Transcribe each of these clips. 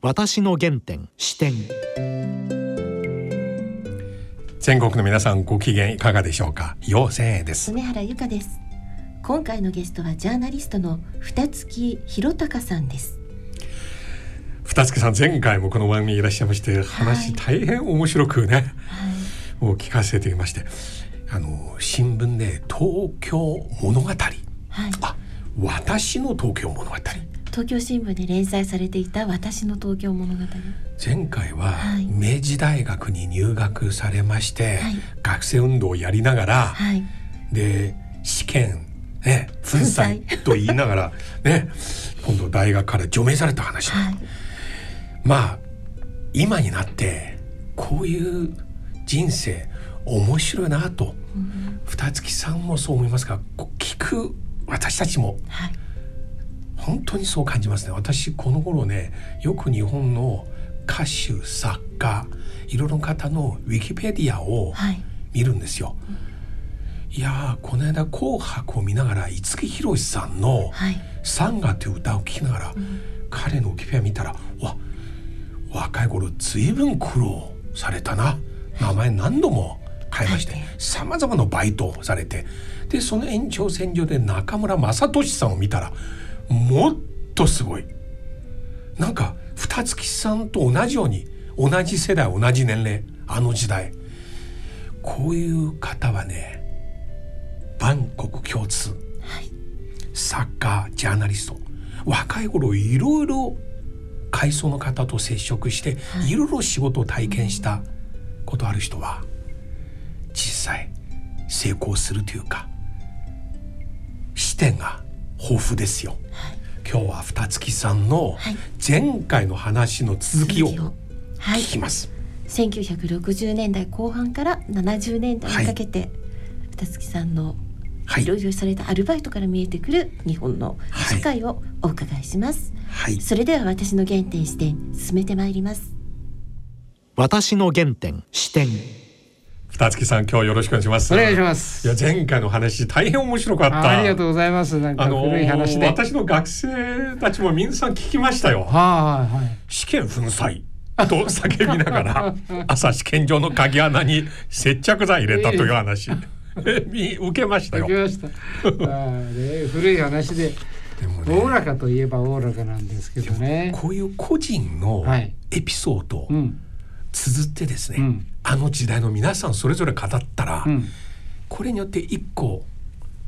私の原点視点。全国の皆さんご機嫌いかがでしょうか？妖精です。梅原由香です。今回のゲストはジャーナリストの二月弘隆さんです。二月さん前回もこの番組にいらっしゃいまして話大変面白くね、はい、を聞かせていましてあの新聞で東京物語、はい、あ私の東京物語東京新聞で連載されていた私の東京物語。前回は明治大学に入学されまして、はい、学生運動をやりながら、はい、で試験ね粉砕と言いながら ね今度大学から除名された話、はい、まあ今になってこういう人生面白いなと、うん、二月さんもそう思いますが聞く私たちも、はい本当にそう感じますね。私この頃ねよく日本の歌手作家いろいろな方のウィキペディアを見るんですよ。はい、いやこの間「紅白」を見ながら五木ひろしさんの「サンガ」という歌を聴きながら、はい、彼のウィキペディア見たらわ若い頃随分苦労されたな。名前何度も変えましてさまざまなバイトをされてでその延長線上で中村雅俊さんを見たらもっとすごい。なんか二月さんと同じように同じ世代同じ年齢あの時代。こういう方はね万国共通、はい、作家ジャーナリスト。若い頃いろいろ階層の方と接触して、はい、いろいろ仕事を体験したことある人は実際成功するというか視点が豊富ですよ。今日は二月さんの前回の話の続きを聞きます。はい、1960年代後半から70年代にかけて、はい、二月さんのいろいろされたアルバイトから見えてくる日本の社会をお伺いします。はい、それでは私の原点視点進めてまいります。私の原点視点。二月さん今日よろしくお願いします。お願いします。いや前回の話大変面白かった。ありがとうございます。なんか古い話で、あのー、私の学生たちも皆さん聞きましたよ。はいはい。試験粉砕。と叫びながら 朝試験場の鍵穴に接着剤入れたという話 受けましたよ。受けま古い話で。おおらかといえばおおらかなんですけどね。こういう個人のエピソード、はいうん綴ってですね、うん、あの時代の皆さんそれぞれ語ったら、うん、これによって一個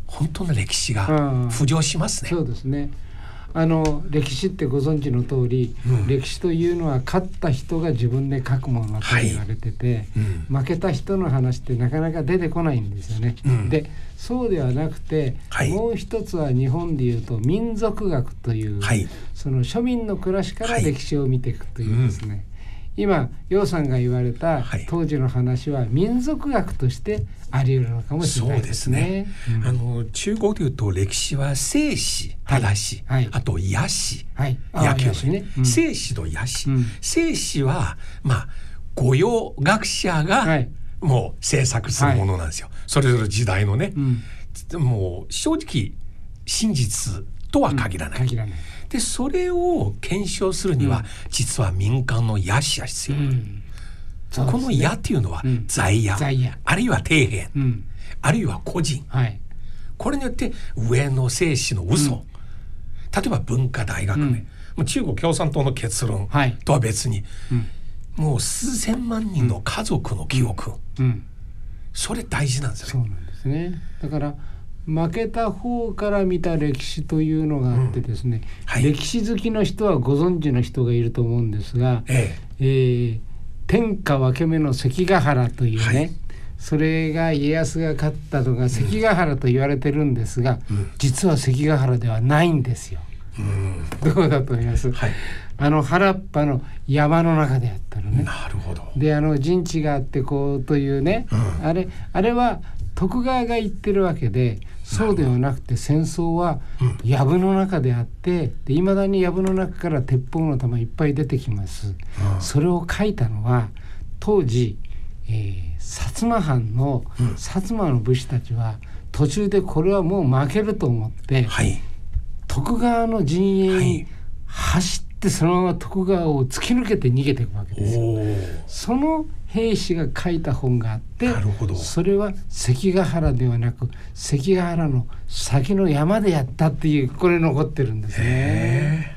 本当の歴史が浮上しますね。そうですね。あの歴史ってご存知の通り、うん、歴史というのは勝った人が自分で書くものだと言われてて、はい。うん、負けた人の話ってなかなか出てこないんですよね。うん、でそうではなくて、はい、もう一つは日本でいうと民族学という、はい、その庶民の暮らしから歴史を見ていくというですね、今楊さんが言われた当時の話は民族学としてあり得るのかもしれないですね。すね。うん、あの中国でいうと歴史は生死正し、はい、あと野史、はい、野球ね、うん、生死と野史、うん、生死はまあ御用学者がもう制作するものなんですよ。それぞれ時代のね、もう正直真実とは限らない。限らないでそれを検証するには、うん、実は民間の野心が必要、この野っていうのは在野,、あるいは底辺、あるいは個人、はい、これによって上の生死の嘘、例えば文化大学名、もう中国共産党の結論とは別に、もう数千万人の家族の記憶、それ大事なんですよね。そうなんですね。だから負けた方から見た歴史というのがあってですね、うんはい、歴史好きの人はご存知の人がいると思うんですが、ええ。えー、天下分け目の関ヶ原というね、はい、それが家康が勝ったのが関ヶ原と言われてるんですが、うん、実は関ヶ原ではないんですよ。うん、どうだと思います、はい、あの原っぱの山の中であったのね。なるほど。であの陣地があってこうというね、うん、あれあれは徳川が言ってるわけでそうではなくて戦争は藪の中であっていまだに藪の中から鉄砲の弾いっぱい出てきます。それを書いたのは当時、えー、薩摩藩の、薩摩の武士たちは途中でこれはもう負けると思って、はい、徳川の陣営に走っってそのまま徳川を突き抜けて逃げていくわけですよ。その兵士が書いた本があってそれは関ヶ原ではなく関ヶ原の先の山でやったっていうこれ残ってるんですね。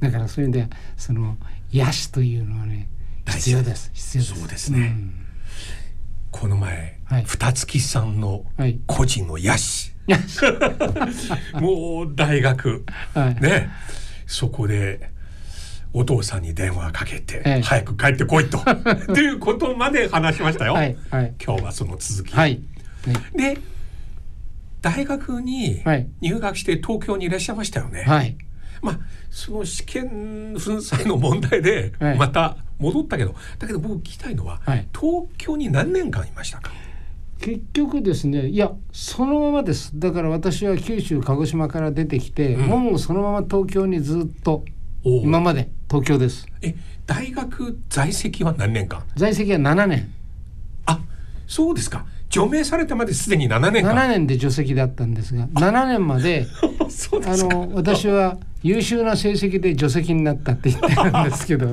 だからそういう意味でその野手というのはね必要です。必要です。そうですね、うん、この前、はい、二月さんの個人の野手、はい、もう大学、はい、ね。そこでお父さんに電話かけて、ええ、早く帰ってこいと。ということまで話しましたよ、はいはい、今日はその続き、はい、で大学に入学して東京にいらっしゃいましたよね、はい、まあその試験粉砕の問題でまた戻ったけど、だけど僕聞きたいのは、東京に何年間いましたか？結局ですねいやそのままです。だから私は九州鹿児島から出てきて、うん、もうそのまま東京にずっと今まで東京です。え大学在籍は何年間？在籍は7年。あそうですか。除名されてまですでに7年間。7年で除籍だったんですが7年まで あの私は優秀な成績で除籍になったって言ってるんですけど。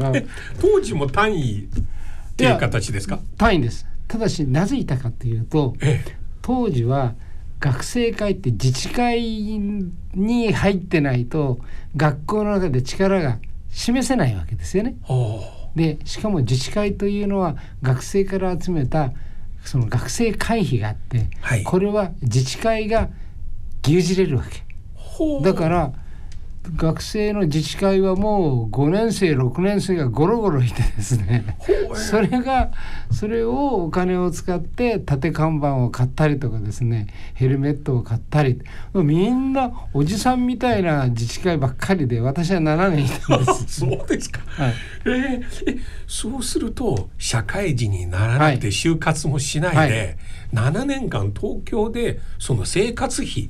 当時も単位っていう形ですか？単位です。ただしなぜいたかというと、ええ、当時は学生会って自治会に入ってないと学校の中で力が示せないわけですよね。でしかも自治会というのは学生から集めたその学生会費があって、はい、これは自治会が牛耳れるわけ。だから学生の自治会はもう5年生6年生がゴロゴロいてですね。それがそれをお金を使って縦看板を買ったりとかですね。ヘルメットを買ったり。みんなおじさんみたいな自治会ばっかりで私は7年いたんです。そうですか、はい、えー、えそうすると社会人にならなくて就活もしないで、はい、7年間東京でその生活費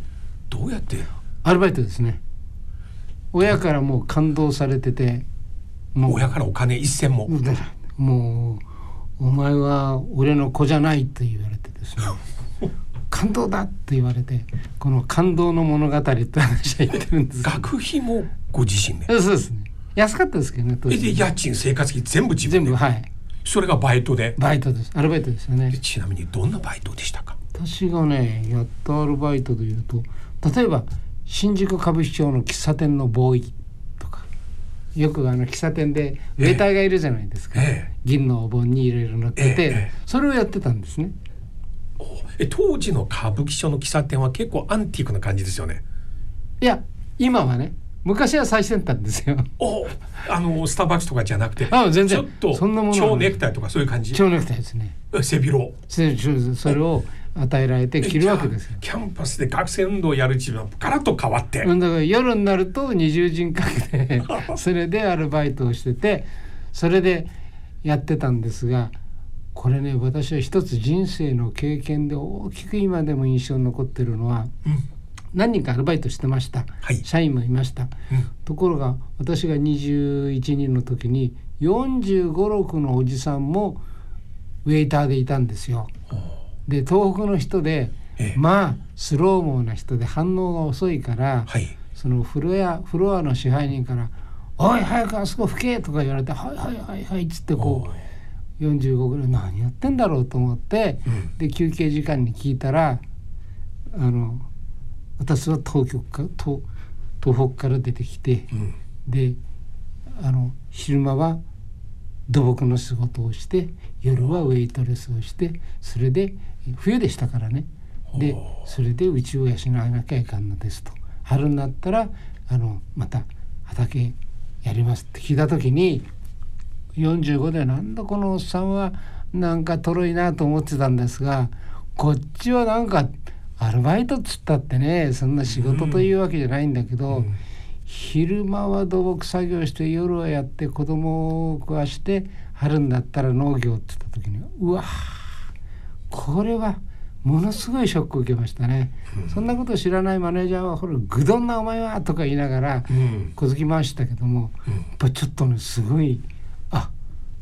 どうやって？アルバイトですね親からもう感動されててもう。親からお金一銭も。もうお前は俺の子じゃないって言われてですね感動だって言われてこの感動の物語って話は言ってるんです学費もご自身で？そうですね。安かったですけどねえで家賃生活費全部自分全部はい。それがバイトで？バイトです。アルバイトですよね。ちなみにどんなバイトでしたか？私がねやったアルバイトでいうと例えば新宿歌舞伎町の喫茶店のボーイとかよくあの喫茶店でウェーターがいるじゃないですか、ええ、銀のお盆にいろいろ乗ってて、え、それをやってたんですねえ当時の歌舞伎町の喫茶店は結構アンティークな感じですよねいや今はね昔は最先端ですよ。お、あのスターバックスとかじゃなくて、あ全然ちょっとそんなもの蝶ネクタイとかそういう感じ？蝶ネクタイですね。背広。それを与えられて着るわけですよ。キャンパスで学生運動をやるチームはガラッと変わって。だから夜になると二重人格で それでアルバイトをしててそれでやってたんですがこれね私は一つ人生の経験で大きく今でも印象に残ってるのは、うん、何人かアルバイトしてました、はい、社員もいました、うん、ところが私が21人の時に4 5 6のおじさんもウェイターでいたんですよ。で東北の人で、ええ、まあスローモーな人で反応が遅いから、はい、そのフロアフロアの支配人から「おい早くあそこ吹け!」とか言われて「はいはいはいはい」っつってこう45ぐらい何やってんだろうと思って、うん、で休憩時間に聞いたらあの私は東京か東東北から出てきて、うん、であの昼間は土木の仕事をして夜はウェイトレスをしてそれで冬でしたからね。でそれでうちを養わなきゃいかんのですと。春になったらあのまた畑やりますって聞いた時に45でなんだこのおっさんはなんかとろいなと思ってたんですがこっちはなんかアルバイトっつったってねそんな仕事というわけじゃないんだけど、うん、昼間は土木作業して夜はやって子供を食わして春になったら農業って言った時にうわこれはものすごいショックを受けましたね、うん、そんなこと知らないマネージャーは「ほらぐどんなお前は」とか言いながら小突き回したけども、うん、やっぱちょっとねすごいあ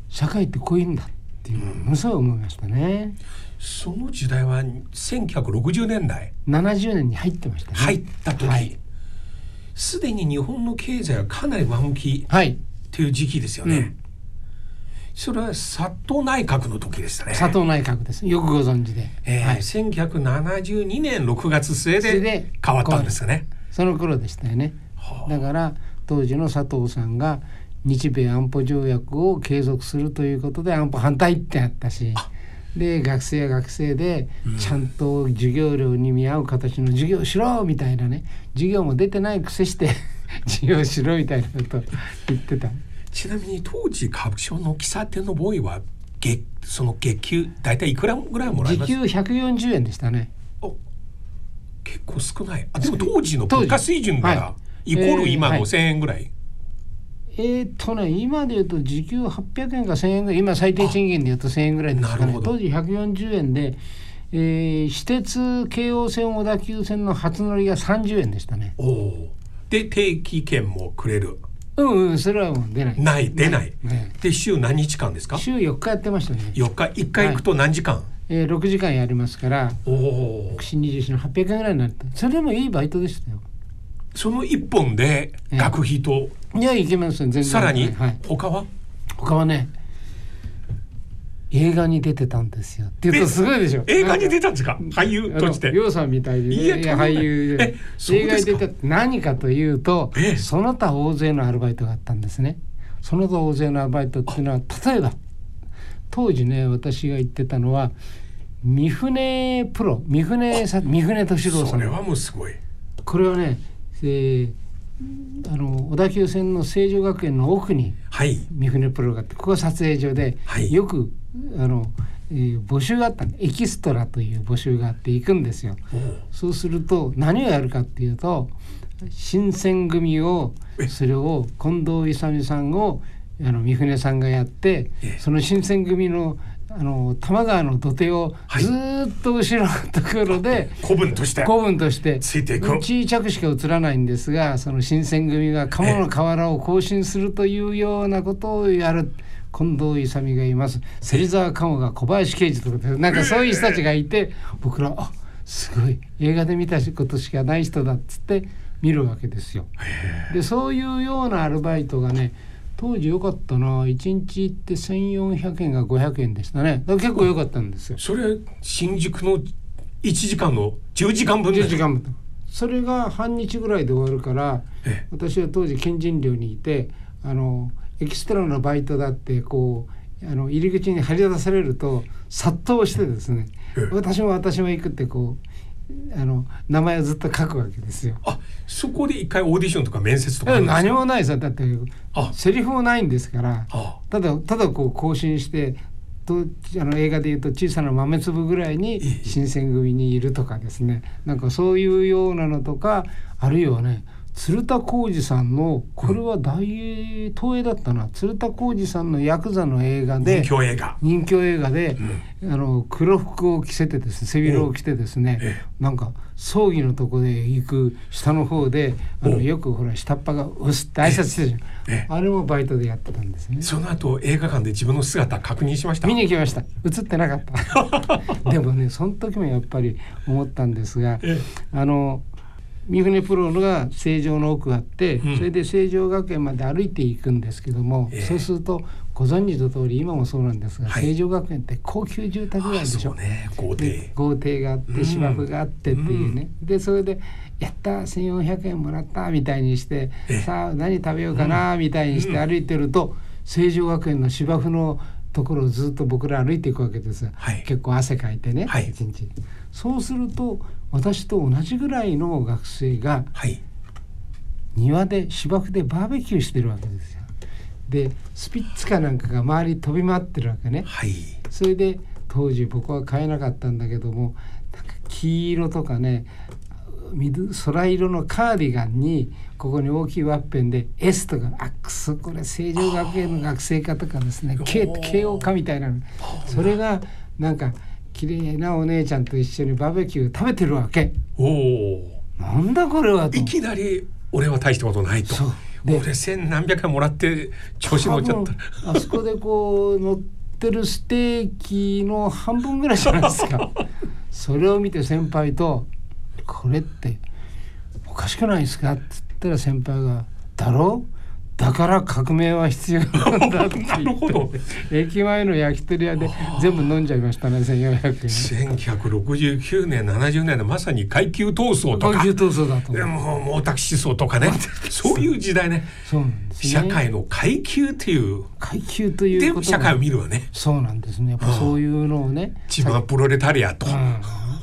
社会ってこういうんだっていうものすごい思いましたね。その時代は1960年代。70年に入ってました、ね、入った時、はい、すでに日本の経済はかなり上向きという時期ですよね。はいうんそれは佐藤内閣の時でしたね。佐藤内閣です。よくご存知で。えーはい、1972年6月末で変わったんですよね。その頃でしたよね。だから当時の佐藤さんが日米安保条約を継続するということで安保反対ってあったし。で学生は学生でちゃんと授業料に見合う形の授業しろみたいなね。授業も出てないくせして 授業しろみたいなこと言ってた。ちなみに当時歌舞伎町の喫茶店のボーイは月その月給大体いくらぐらいもらえます？時給140円でしたね。結構少ない。あでも当時の物価水準が、はい、イコール今5000円ぐらい、えー、っとね今で言うと時給800円か1000円ぐらい今最低賃金で言うと1000円ぐらいですかね。当時140円で、えー、私鉄京王線小田急線の初乗りが30円でしたね。おで定期券もくれる。うんうんそれはもう出ない。ない出ない、ね、で週何日間ですか？週4日やってましたね。4日。1回行くと何時間、はい、えー、6時間やりますからおお串24の800円ぐらいになったそれでもいいバイトでしたよ。その1本で学費と、いやいけます全然。さらに、はい、他は他はね映画に出てたんですよ。って言うとすごいでしょ。映画に出たんですか？俳優？として。洋さんみたいに、ね、俳優。で映画に出た何かというとその他大勢のアルバイトがあったんですね。その他大勢のアルバイトっていうのは例えば当時ね私が言ってたのは三船プロ三船さ三船敏郎さん。それはもうすごい。これはね、えー、あの小田急線の成城学園の奥に三船プロがあってここが撮影所で、はい、よくあの、えー、募集があったエキストラという募集があって行くんですよ。そうすると何をやるかっていうと新選組をそれを近藤勇さんをあの三船さんがやってその新選組のあの多摩川の土手をずっと後ろのところで、はい、古文として。古文としてついていく。小さくしか映らないんですがその新選組が鴨の河原を行進するというようなことをやる。近藤勇がいます。芹沢鴨が小林刑事とかなんかそういう人たちがいて僕らあすごい。映画で見たことしかない人だっつって見るわけですよ。でそういうようなアルバイトがね当時良かったな。1日行って1400円が500円でしたね。結構良かったんですよ。それ新宿の1時間の10時間分10時間分。それが半日ぐらいで終わるから私は当時県人寮にいてあのエキストラのバイトだってこうあの入り口に張り出されると殺到してですね。私も私も行くってこうあの名前をずっと書くわけですよ。あそこで一回オーディションとか面接とか何もないさだってセリフもないんですから。ただただこう更新してとあの映画でいうと小さな豆粒ぐらいに新選組にいるとかですね。なんかそういうようなのとかあるいはね鶴田浩二さんのこれは大映東映だったな。鶴田浩二さんのヤクザの映画で人気映画。人気映画で、うん、あの黒服を着せてですね背広を着てですねなんか葬儀のとこで行く下の方であのよくほら下っ端が「うす」って挨拶してるじゃん。あれもバイトでやってたんですね。その後映画館で自分の姿確認しました？見に行きました。映ってなかった。でもねその時もやっぱり思ったんですがあの三船プロのが成城の奥あって、うん、それで成城学園まで歩いていくんですけども、えー、そうするとご存知の通り今もそうなんですが、はい、成城学園って高級住宅街でしょ、ね、豪邸。豪邸があって芝生があってっていうね、うん、でそれで「やった1,400円もらった」みたいにして「さあ何食べようかな」みたいにして歩いてると、成城学園の芝生のところをずっと僕ら歩いていくわけです、はい、結構汗かいてね、はい、一日。そうすると私と同じぐらいの学生が、庭で芝生でバーベキューしてるわけですよ。でスピッツかなんかが周り飛び回ってるわけね。はい、それで当時僕は買えなかったんだけどもなんか黄色とかね空色のカーディガンにここに大きいワッペンで S とかあくそこれ成城学園の学生かとかですね慶応かみたいなそれがなんか綺麗なお姉ちゃんと一緒にバーベキュー食べてるわけ。おおなんだこれはいきなり俺は大したことないと。で俺千何百円もらって調子乗っちゃったあそこでこう乗ってるステーキの半分ぐらいじゃないですか。それを見て先輩と「これっておかしくないですか?」っつって。たら先輩が「だろう？だから革命は必要なんだって言って 駅前の焼き鳥屋で全部飲んじゃいましたね1400円。1969年70年のまさに階級闘争とか。階級闘争だとでも毛沢思想とかねそういう時代ねそうなんです、ね、社会の階級っていう階級ということ社会を見るわねそうなんですねやっぱそういうのをね一番プロレタリアと、うん、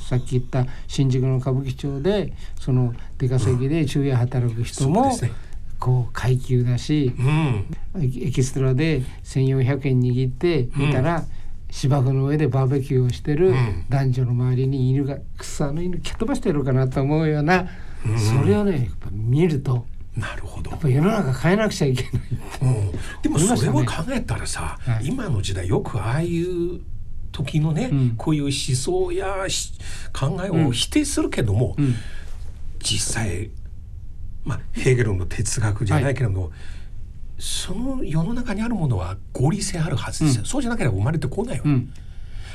さっき言った新宿の歌舞伎町でその出稼ぎで昼夜働く人も、うんね、こう階級だし、うん、エキストラで1,400円握って見たら、うん、芝生の上でバーベキューをしてる男女の周りに犬が草の犬蹴っ飛ばしてるかなと思うような、それをねやっぱ見ると。なるほど。やっぱ世の中変えなくちゃいけない。うん、でもそれを考えたらさ、ねはい、今の時代よくああいう時のね、うん、こういう思想や考えを否定するけども、うん、実際まあ、ヘーゲルの哲学じゃないけれども、はい、その世の中にあるものは合理性あるはずですよ、うん、そうじゃなければ生まれてこないよ、うん、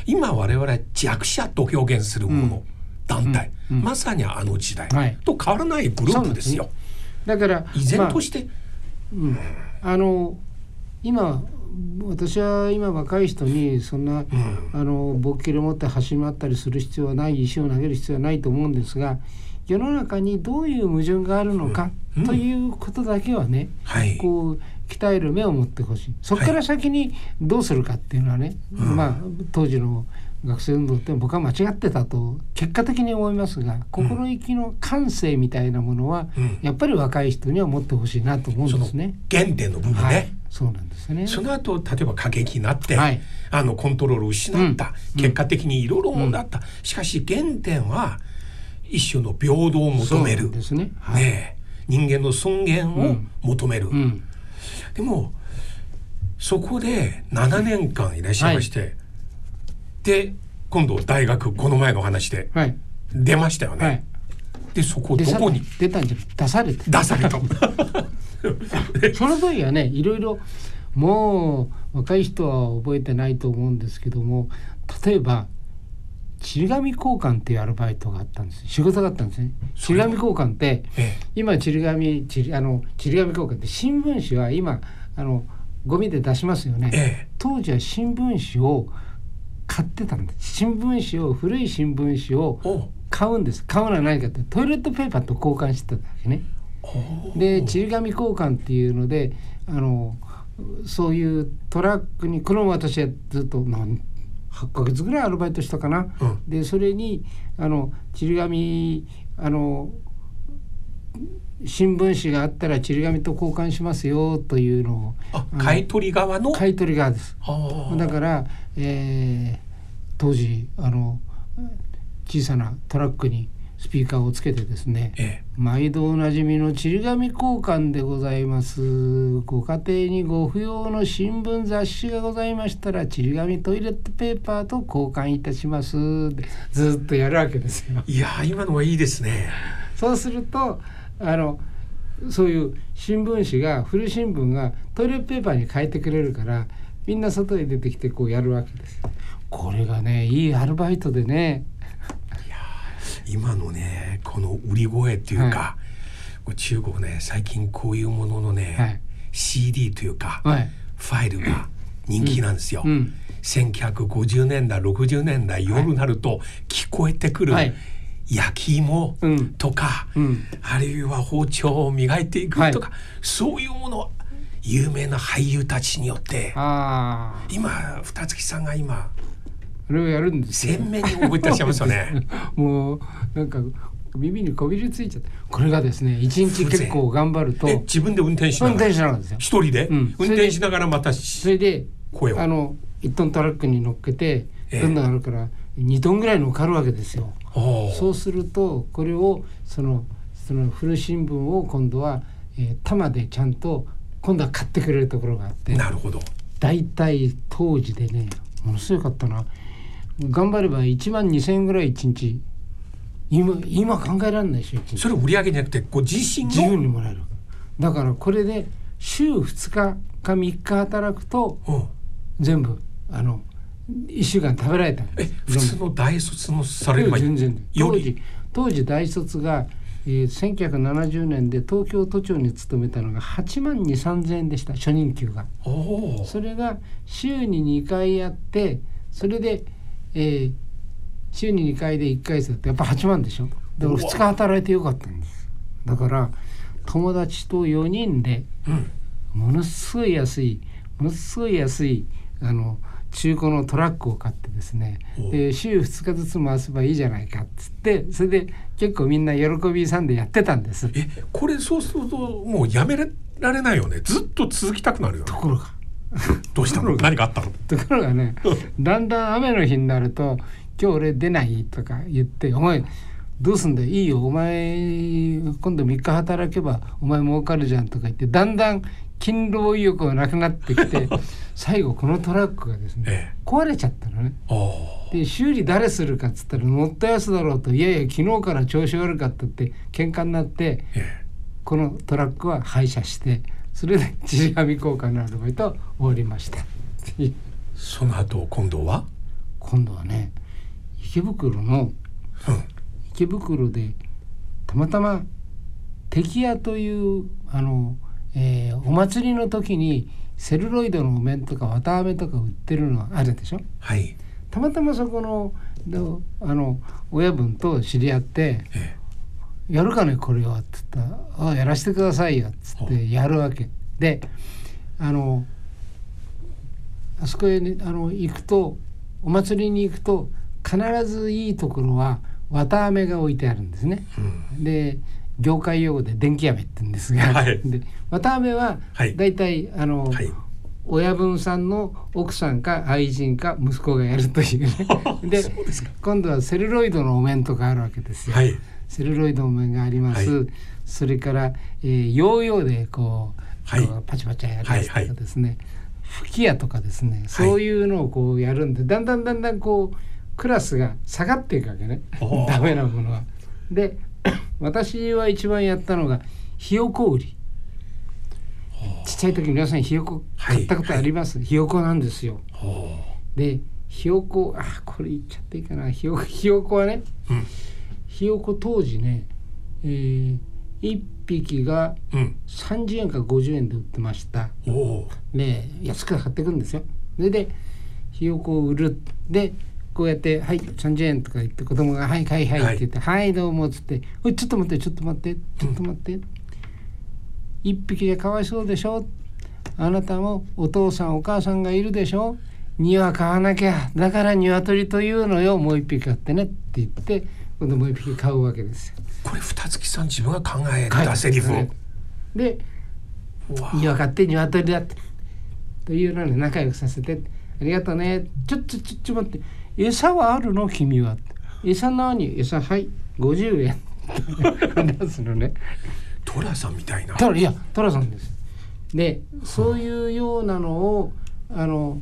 今我々は弱者と表現するもの、うん、団体、まさにあの時代、はい、と変わらないグループですよ。だから依然として、まあ、あの今私は今若い人にそんな、うん、あのボッケル持って走り回ったりする必要はない石を投げる必要はないと思うんですが世の中にどういう矛盾があるのかということだけはね、はい、こう鍛える目を持ってほしい。そこから先にどうするかっていうのはね、はい、まあ当時の学生運動って僕は間違ってたと結果的に思いますが心意気の感性みたいなものは、やっぱり若い人には持ってほしいなと思うんですね。原点の部分ね、はい、そうなんですね。その後例えば過激になって、はい、あのコントロールを失った、うん、結果的にいろいろ問題あった、うん、しかし原点は一種の平等を求める。ですね、はい、ね人間の尊厳を求める、うん。うん、でもそこで7年間いらっしゃいまして、はい、で今度大学この前の話で出ましたよね、はい、でそこどこに？出たんじゃ出された。出された。その時はねいろいろもう若い人は覚えてないと思うんですけども例えばちり紙交換っていうアルバイトがあったんです仕事があったんですね。ちり紙交換って、ええ、今ちり紙ちりあのちり紙交換って新聞紙は今あのゴミで出しますよね、え、当時は新聞紙を買ってたんです。新聞紙を古い新聞紙を買うんです。買うのは何かってトイレットペーパーと交換してたわけね。でちり紙交換っていうのであのそういうトラックにこの私はずっと何8ヶ月ぐらいアルバイトしたかな、うん、でそれにあのちり紙あの新聞紙があったらちり紙と交換しますよというのを買取側の？買取側です。だから、えー、当時あの小さなトラックにスピーカーをつけてですね、ええ、毎度おなじみのちり紙交換でございます。ご家庭にご不要の新聞雑誌がございましたらちり紙トイレットペーパーと交換いたします。ずっとやるわけですよ。いや今のはいいですね。そうするとあのそういう新聞紙が古新聞がトイレットペーパーに変えてくれるからみんな外へ出てきてこうやるわけですこれがねいいアルバイトでね今のねこの売り声っていうか、はい、中国ね最近こういうもののね、はい、CD というか、はい、ファイルが人気なんですよ。うん。うん、1950年代60年代夜になると聞こえてくる、焼き芋とか、うん、あるいは包丁を磨いていくとか、そういうもの有名な俳優たちによって今二月さんが今それをやるんです鮮明に覚えてらっしゃいますよね。もうなんか耳にこびりついちゃって。これがですね一日結構頑張ると自分で運転しながら？運転しながらですよ。一人で、うん、運転しながらまたそれであの1トントラックに乗っけてどんどんあるから2トンぐらい乗っかるわけですよ。そうするとこれをそのその古新聞を今度は、えー、玉でちゃんと今度は買ってくれるところがあってなるほど。大体当時でねものすごかったな頑張れば1万2,000円ぐらい1日。今今考えられないでしょそれ売り上げじゃなくてご自身の自由にもらえる。だからこれで週2日か3日働くと全部あの1週間食べられた。え普通の大卒のされる全然。当時当時大卒がえー、1970年で東京都庁に勤めたのが8万2 3 0 0円でした初任給が。それが週に2回やってそれで、えー、週に2回で1回生ってやっぱ8万でしょ？だから2日働いてよかったんです。だから友達と4人で、ものすごい安いものすごい安いあの中古のトラックを買ってですねで週2日ずつ回せばいいじゃないかっつってそれで結構みんな喜びさんでやってたんです。えこれそうするともうやめられないよね？ずっと続きたくなるよ、ね、ところが どうしたの？何かあったの？ところがねだんだん雨の日になると「今日俺出ない」とか言って「お前どうすんだよ？いいよ。お前今度3日働けばお前儲かるじゃん」とか言ってだんだん勤労意欲がなくなってきて 最後このトラックがですね、ええ、壊れちゃったのね。で修理誰するかっつったら乗ったやつだろうといやいや昨日から調子悪かったって喧嘩になって、え、このトラックは廃車してそれで地紙交換のアルバイト終わりました。その後今度は？今度はね池袋の、うん、池袋でたまたま敵屋というあのえー、お祭りの時にセルロイドのお面とか綿あめとか売ってるのあるでしょ、はい、たまたまそこのあの親分と知り合って、ええ、やるかねこれは」っつったら「あやらせてくださいよ」っつってやるわけ。であのあそこへ、ね、あの行くとお祭りに行くと必ずいいところは綿あめが置いてあるんですね。うん、で業界用語で電気飴って言うんですが、はい、で綿飴は大体、はい、あの、はい、親分さんの奥さんか愛人か息子がやるというね。で今度はセルロイドのお面とかあるわけですよ。はい、セルロイドのお面があります、それから、えー、ヨーヨーでこう、パチパチやるやつとかですね、吹き矢とかですね。そういうのをこうやるんで、だんだんだんだんこうクラスが下がっていくわけね。ダメなものは。で 私は一番やったのがひよこ売り。ちっちゃい時皆さんひよこ買ったことあります、はい。はい、ひよこなんですよ。でひよこあこれ言っちゃっていいかな。ひよひよこはね、うん、ひよこ当時ね、えー、1匹が30円か50円で売ってました、で安く買ってくるんですよ。それでひよこを売る。でこうやって「はい30円」とか言って子供が「はいはいはい」って言って「はい、はい、どうも」っつって「おいちょっと待ってちょっと待って。ちょっと待って」一匹でかわいそうでしょ？あなたもお父さんお母さんがいるでしょ？庭買わなきゃ。だから鶏というのよ。もう一匹買ってねって言って今度もう一匹買うわけですよ。これ二月さん自分が考えたセリフを。で庭買って鶏だってというので仲良くさせて。ありがとうね。ちょっとちょっと待って。餌はあるの君は？餌何？餌はい。50円。出すのね。トラさんみたいな。いやトラさんです。でそういうようなのをあの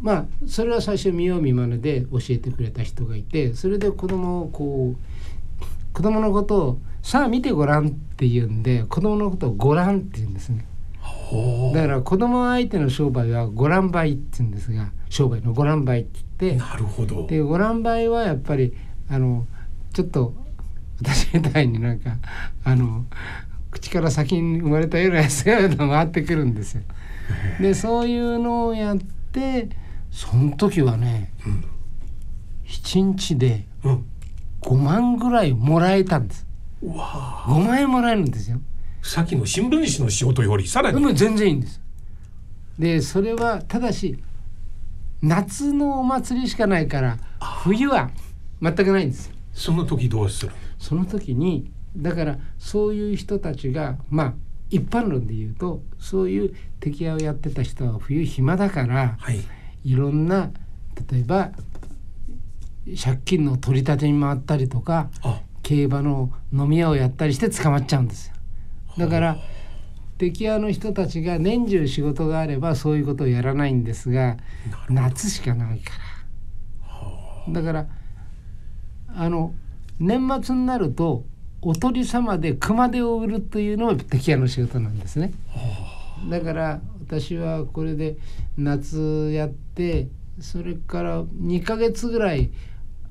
まあそれは最初見よう見まねで教えてくれた人がいてそれで子供をこう子供のことを「さあ見てごらん」って言うんで子供のことを「ごらん」って言うんですね。だから子供相手の商売はご覧売って言うんですが商売のご覧売って言ってなるほどでご覧売はやっぱりあのちょっと私みたいになんかあの口から先に生まれたようなやつが回ってくるんですよ。でそういうのをやってその時はね、うん、7日で5万ぐらいもらえたんです。うわ5万円もらえるんですよ。さっきの新聞紙の仕事よりさらに。も全然いいんです。でそれはただし夏のお祭りしかないから冬は全くないんです。その時どうする？その時にだからそういう人たちがまあ一般論で言うとそういう敵屋をやってた人は冬暇だから、はい、いろんな例えば借金の取り立てに回ったりとか競馬の飲み屋をやったりして捕まっちゃうんですよ。だから敵屋の人たちが年中仕事があればそういうことをやらないんですが夏しかないから。だからあの年末になるとおとり様で熊手を売るというのが敵屋の仕事なんですね。だから私はこれで夏やってそれから2ヶ月ぐらい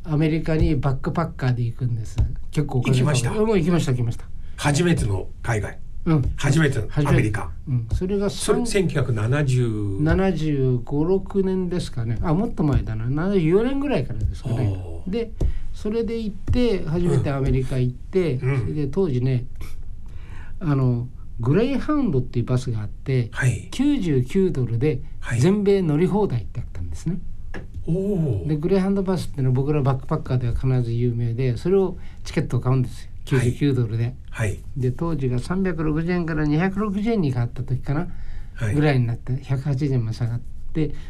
アメリカにバックパッカーで行くんです。結構行きました。もう行きました行きました。初めての海外。うん、初めてのアメリカ、うん、それがそれ1970 75、6年ですかね。あもっと前だな。74年ぐらいからですかね。でそれで行って初めてアメリカ行って、うん、それで当時ねあのグレイハウンドっていうバスがあって、はい、99ドルで全米乗り放題ってあったんですね。はい、でグレイハウンドバスっていうのは僕らバックパッカーでは必ず有名でそれをチケットを買うんですよ。99ドルで、はい、で当時が360円から260円に変わった時かな、はい、ぐらいになって180円も下がって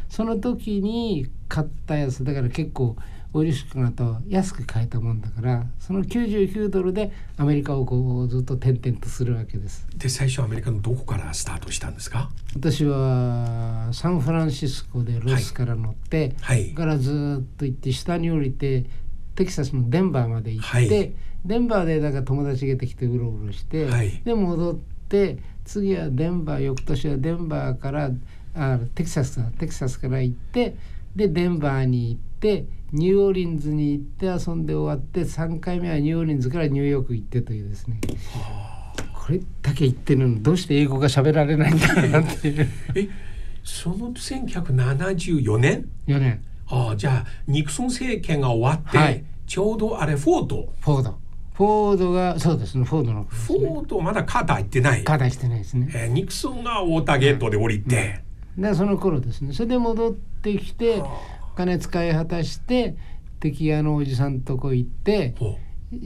その時に買ったやつだから結構オイルシックなと安く買えたもんだからその99ドルでアメリカをこうずっと転々とするわけです。で最初アメリカのどこからスタートしたんですか？私はサンフランシスコでロスから乗って、はい、からずっと行って下に降りてテキサスのデンバーまで行って、はい、デンバーでだから友達がてきてうろうろして、はい、で戻って次はデンバー翌年はデンバーからあテキサステキサスから行ってでデンバーに行ってニューオーリンズに行って遊んで終わって3回目はニューオーリンズからニューヨーク行ってというですね。これだけ言ってるのどうして英語が喋られないんだろうなっていう。えその1974年？4年。ああじゃあニクソン政権が終わって、はい、ちょうどあれフォード？フォード。フォードがそうですねフォードの、ね、フォードまだカーター行ってない？カーターしてないですね、えー、ニクソンがウォーターゲートで降りて、うん、でその頃ですね。それで戻ってきて金使い果たして敵屋のおじさんとこ行って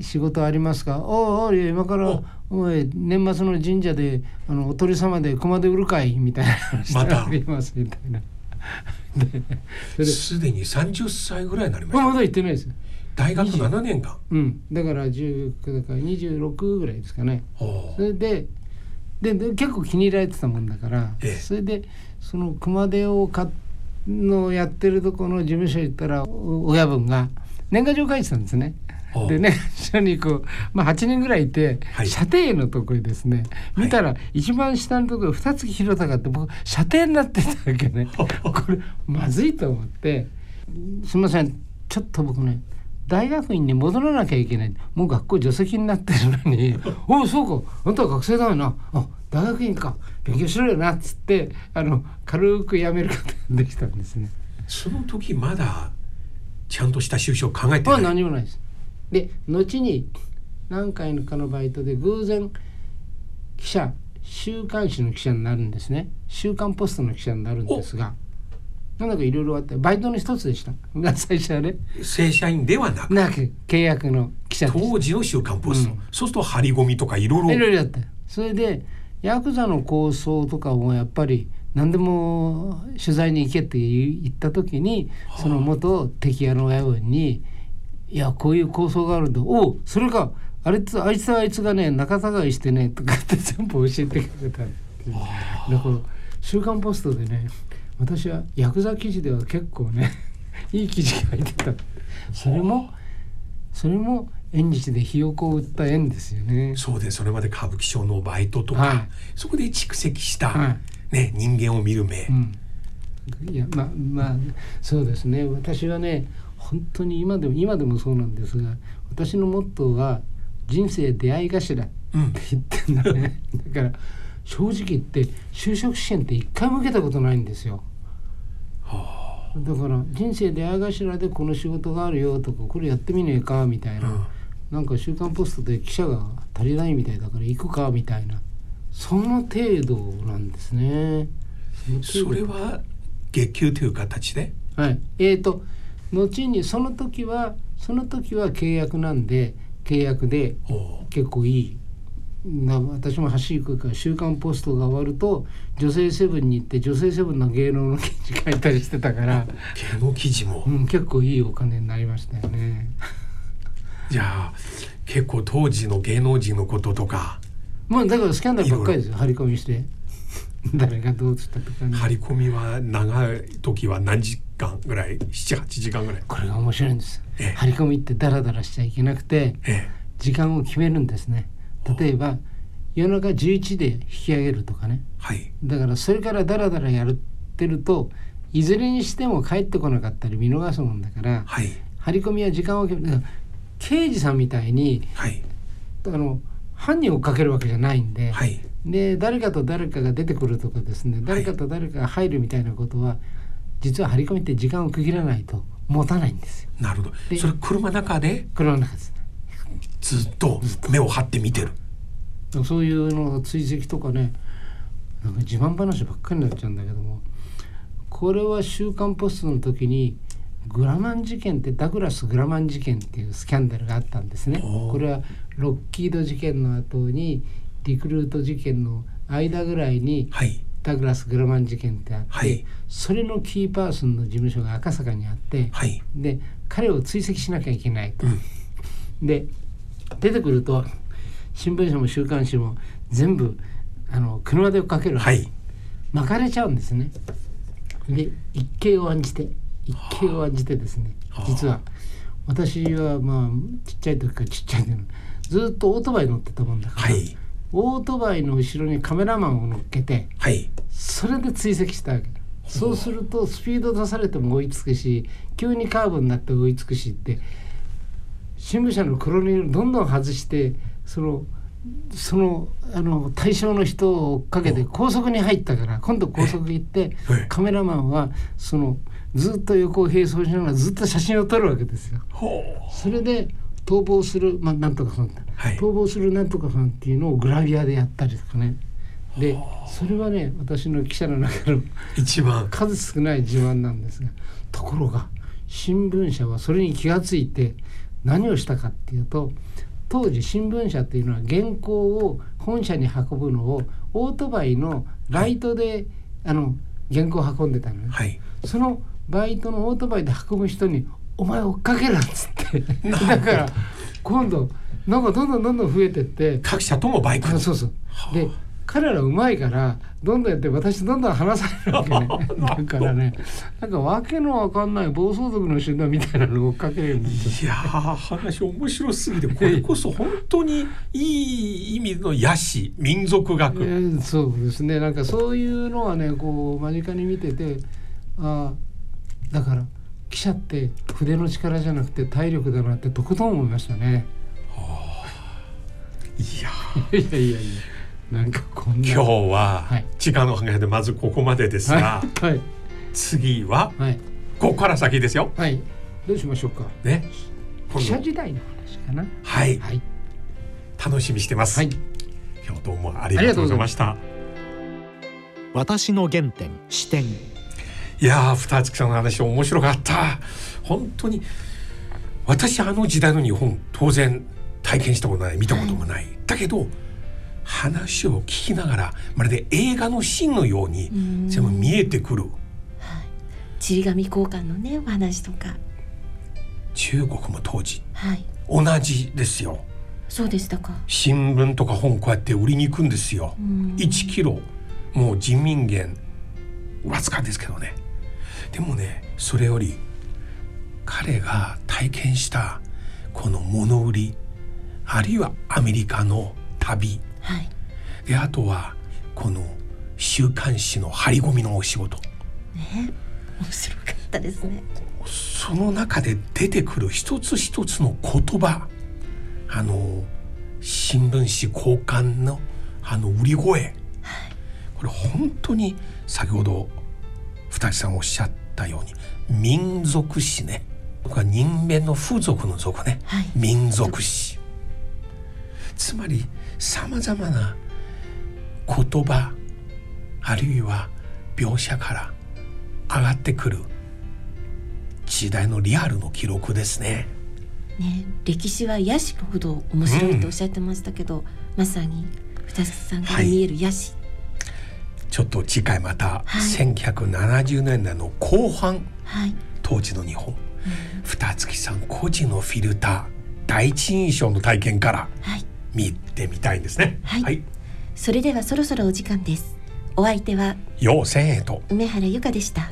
仕事ありますか？おお今からおい年末の神社であのお鳥様で熊で売るかい？みたいな話がありますみたいな。すでに30歳ぐらいになりました、まだ行ってないです。大学7年間。うん。だから10だから26ぐらいですかね。それでで結構気に入られてたもんだから、ええ、それでその熊手を買のやってるとこの事務所行ったら親分が年賀状書いてたんですね。でね 一緒にこう、まあ、8人ぐらいいて、はい、射程のとこにですね見たら一番下のところ2つ広さがあって僕射程になってたわけね。これまずいと思って「すみませんちょっと僕ね大学院に戻らなきゃいけない。もう学校除籍になってるのに「おおそうか。あんたは学生だよな。あ大学院か。勉強しろよな」っつってあの軽く辞めることができたんですね。その時まだちゃんとした就職考えてない？何もないです。で後に何回かのバイトで偶然記者週刊誌の記者になるんですね。週刊ポストの記者になるんですがなんだかいろいろあってバイトの一つでした。最初はね。正社員ではなくなく契約の記者当時の週刊ポスト、うん、そうすると張り込みとかいろいろ。いろいろやって。それでヤクザの構想とかもやっぱり何でも取材に行けって言った時にその元敵屋の親分に「いやこういう構想があるんだ。おおそれか。あれあいつはあいつがね仲違いしてね」とかって全部教えてくれただから「週刊ポスト」でね私はヤクザ記事では結構ね いい記事書いてた。それもそれも縁日でひよこを売った縁ですよね。そうでそれまで歌舞伎町のバイトとか、はい、そこで蓄積した、はい、ね、人間を見る目、うん、いやまあまあそうですね。私はね本当に今でも今でもそうなんですが私のモットーは人生出会い頭って言ってんだね、うん、だから正直言って就職試験って一回も受けたことないんですよ。だから人生出会い頭でこの仕事があるよとかこれやってみねえかみたいな、うん、なんか「週刊ポスト」で記者が足りないみたいだから行くかみたいな。その程度なんですね。それは月給という形で？はい。えーと後にその時はその時は契約なんで契約で結構いい私も走り行くから「週刊ポスト」が終わると女性セブンに行って女性セブンの芸能の記事書いたりしてたから芸能記事も、うん、結構いいお金になりましたよね。じゃあ結構当時の芸能人のこととか。まあだからスキャンダルばっかりですよ。張り込みして。誰がどうつったとか、ね、張り込みは長い時は何時間ぐらい？78時間ぐらい。これが面白いんです、ええ、張り込みってダラダラしちゃいけなくて、ええ、時間を決めるんですね例えば夜中11時で引き上げるとかね、はい、だからそれからダラダラやってるといずれにしても帰ってこなかったり見逃すもんだから、はい、張り込みは時間を決め刑事さんみたいに、はい、あの犯人を追っかけるわけじゃないんで、はい、で誰かと誰かが出てくるとかですね誰かと誰かが入るみたいなことは、実は張り込みって時間を区切らないと持たないんですよ。なるほど。それ車の中で？車の中です、ね。ずっと目を張って見てる。そういうの追跡とかねなんか自慢話ばっかりになっちゃうんだけどもこれは「週刊ポスト」の時にグラマン事件ってダグラス・グラマン事件っていうスキャンダルがあったんですね。これはロッキード事件の後にリクルート事件の間ぐらいに、はい、ダグラス・グラマン事件ってあって、はい、それのキーパーソンの事務所が赤坂にあって、はい、で彼を追跡しなきゃいけないと。うん、で出てくると新聞社も週刊誌も全部あの車で追っかける、はい、巻かれちゃうんですね。で一計を案じて一計を案じてですね実は。私はまあちっちゃい時からちっちゃい時ずっとオートバイ乗ってたもんだから、はい、オートバイの後ろにカメラマンを乗っけて、はい、それで追跡したわけ。そうするとスピード出されても追いつくし急にカーブになって追いつくしって新聞社の黒塗りどんどん外してそのそのあの対象の人を追っかけて高速に入ったから今度高速行ってカメラマンはそのずっと横を並走しながらずっと写真を撮るわけですよ。それで逃亡する、まあ、なんとかさん、はい、逃亡するなんとかさんっていうのをグラビアでやったりとかね。でそれはね私の記者の中の一番。数少ない自慢なんですがところが新聞社はそれに気が付いて何をしたかっていうと当時新聞社っていうのは原稿を本社に運ぶのをオートバイのライトで、はい、あの原稿を運んでたのね、はい、そのバイトのオートバイで運ぶ人に「お前追っかけろ」っつって。だから今度なんかどんどんどんどん増えてって。各社ともバイクそうそう。で彼らうまいからどんどんやって私どんどん話されるわけね。だからねなんかわけのわかんない暴走族の集団みたいなのを追っかけるようになっいや話面白すぎてこれこそ本当にいい意味の野心民族学、えー、そうですね。なんかそういうのはねこう間近に見ててあだから記者って筆の力じゃなくて体力だなってとことん思いましたね。はあ、いや いやいやいやなんかこんな今日は時間の関係でまずここまでですが、はいはい、次は、はい、ここから先ですよ。はい。どうしましょうか。ね。記者時代の話かな。はい。はい。楽しみしてます。はい。今日どうもありがとうございました。私の原点視点。いや二月さんの話面白かった。本当に私あの時代の日本当然体験したことない見たこともない。だけど。話を聞きながらまるで映画のシーンのように全部見えてくる。はい、ちり紙交換のねお話とか。中国も当時、はい、同じですよ。そうでしたか。新聞とか本こうやって売りに行くんですよ。1キロ。もう人民元。わずかですけどね。でもねそれより彼が体験したこの物売りあるいはアメリカの旅はい、であとはこの週刊誌の張り込みのお仕事。ね。面白かったですね。その中で出てくる一つ一つの言葉。あの新聞紙交換のあの売り声、はい、これ本当に先ほど二木さんおっしゃったように民族史ね。僕は人間の風俗の族ね、はい、民族史。つまりさまざまな言葉あるいは描写から上がってくる時代のリアルの記録ですね。ね歴史は野心ほど面白いとおっしゃってましたけど、うん、まさに二つさんから見える野心、はい、ちょっと次回また、はい、1970年代の後半、はい、当時の日本、うん、二月さん個人のフィルター第一印象の体験から、はい見てみたいんですね、はい、はい、それではそろそろお時間です。お相手は陽千恵と。梅原由香でした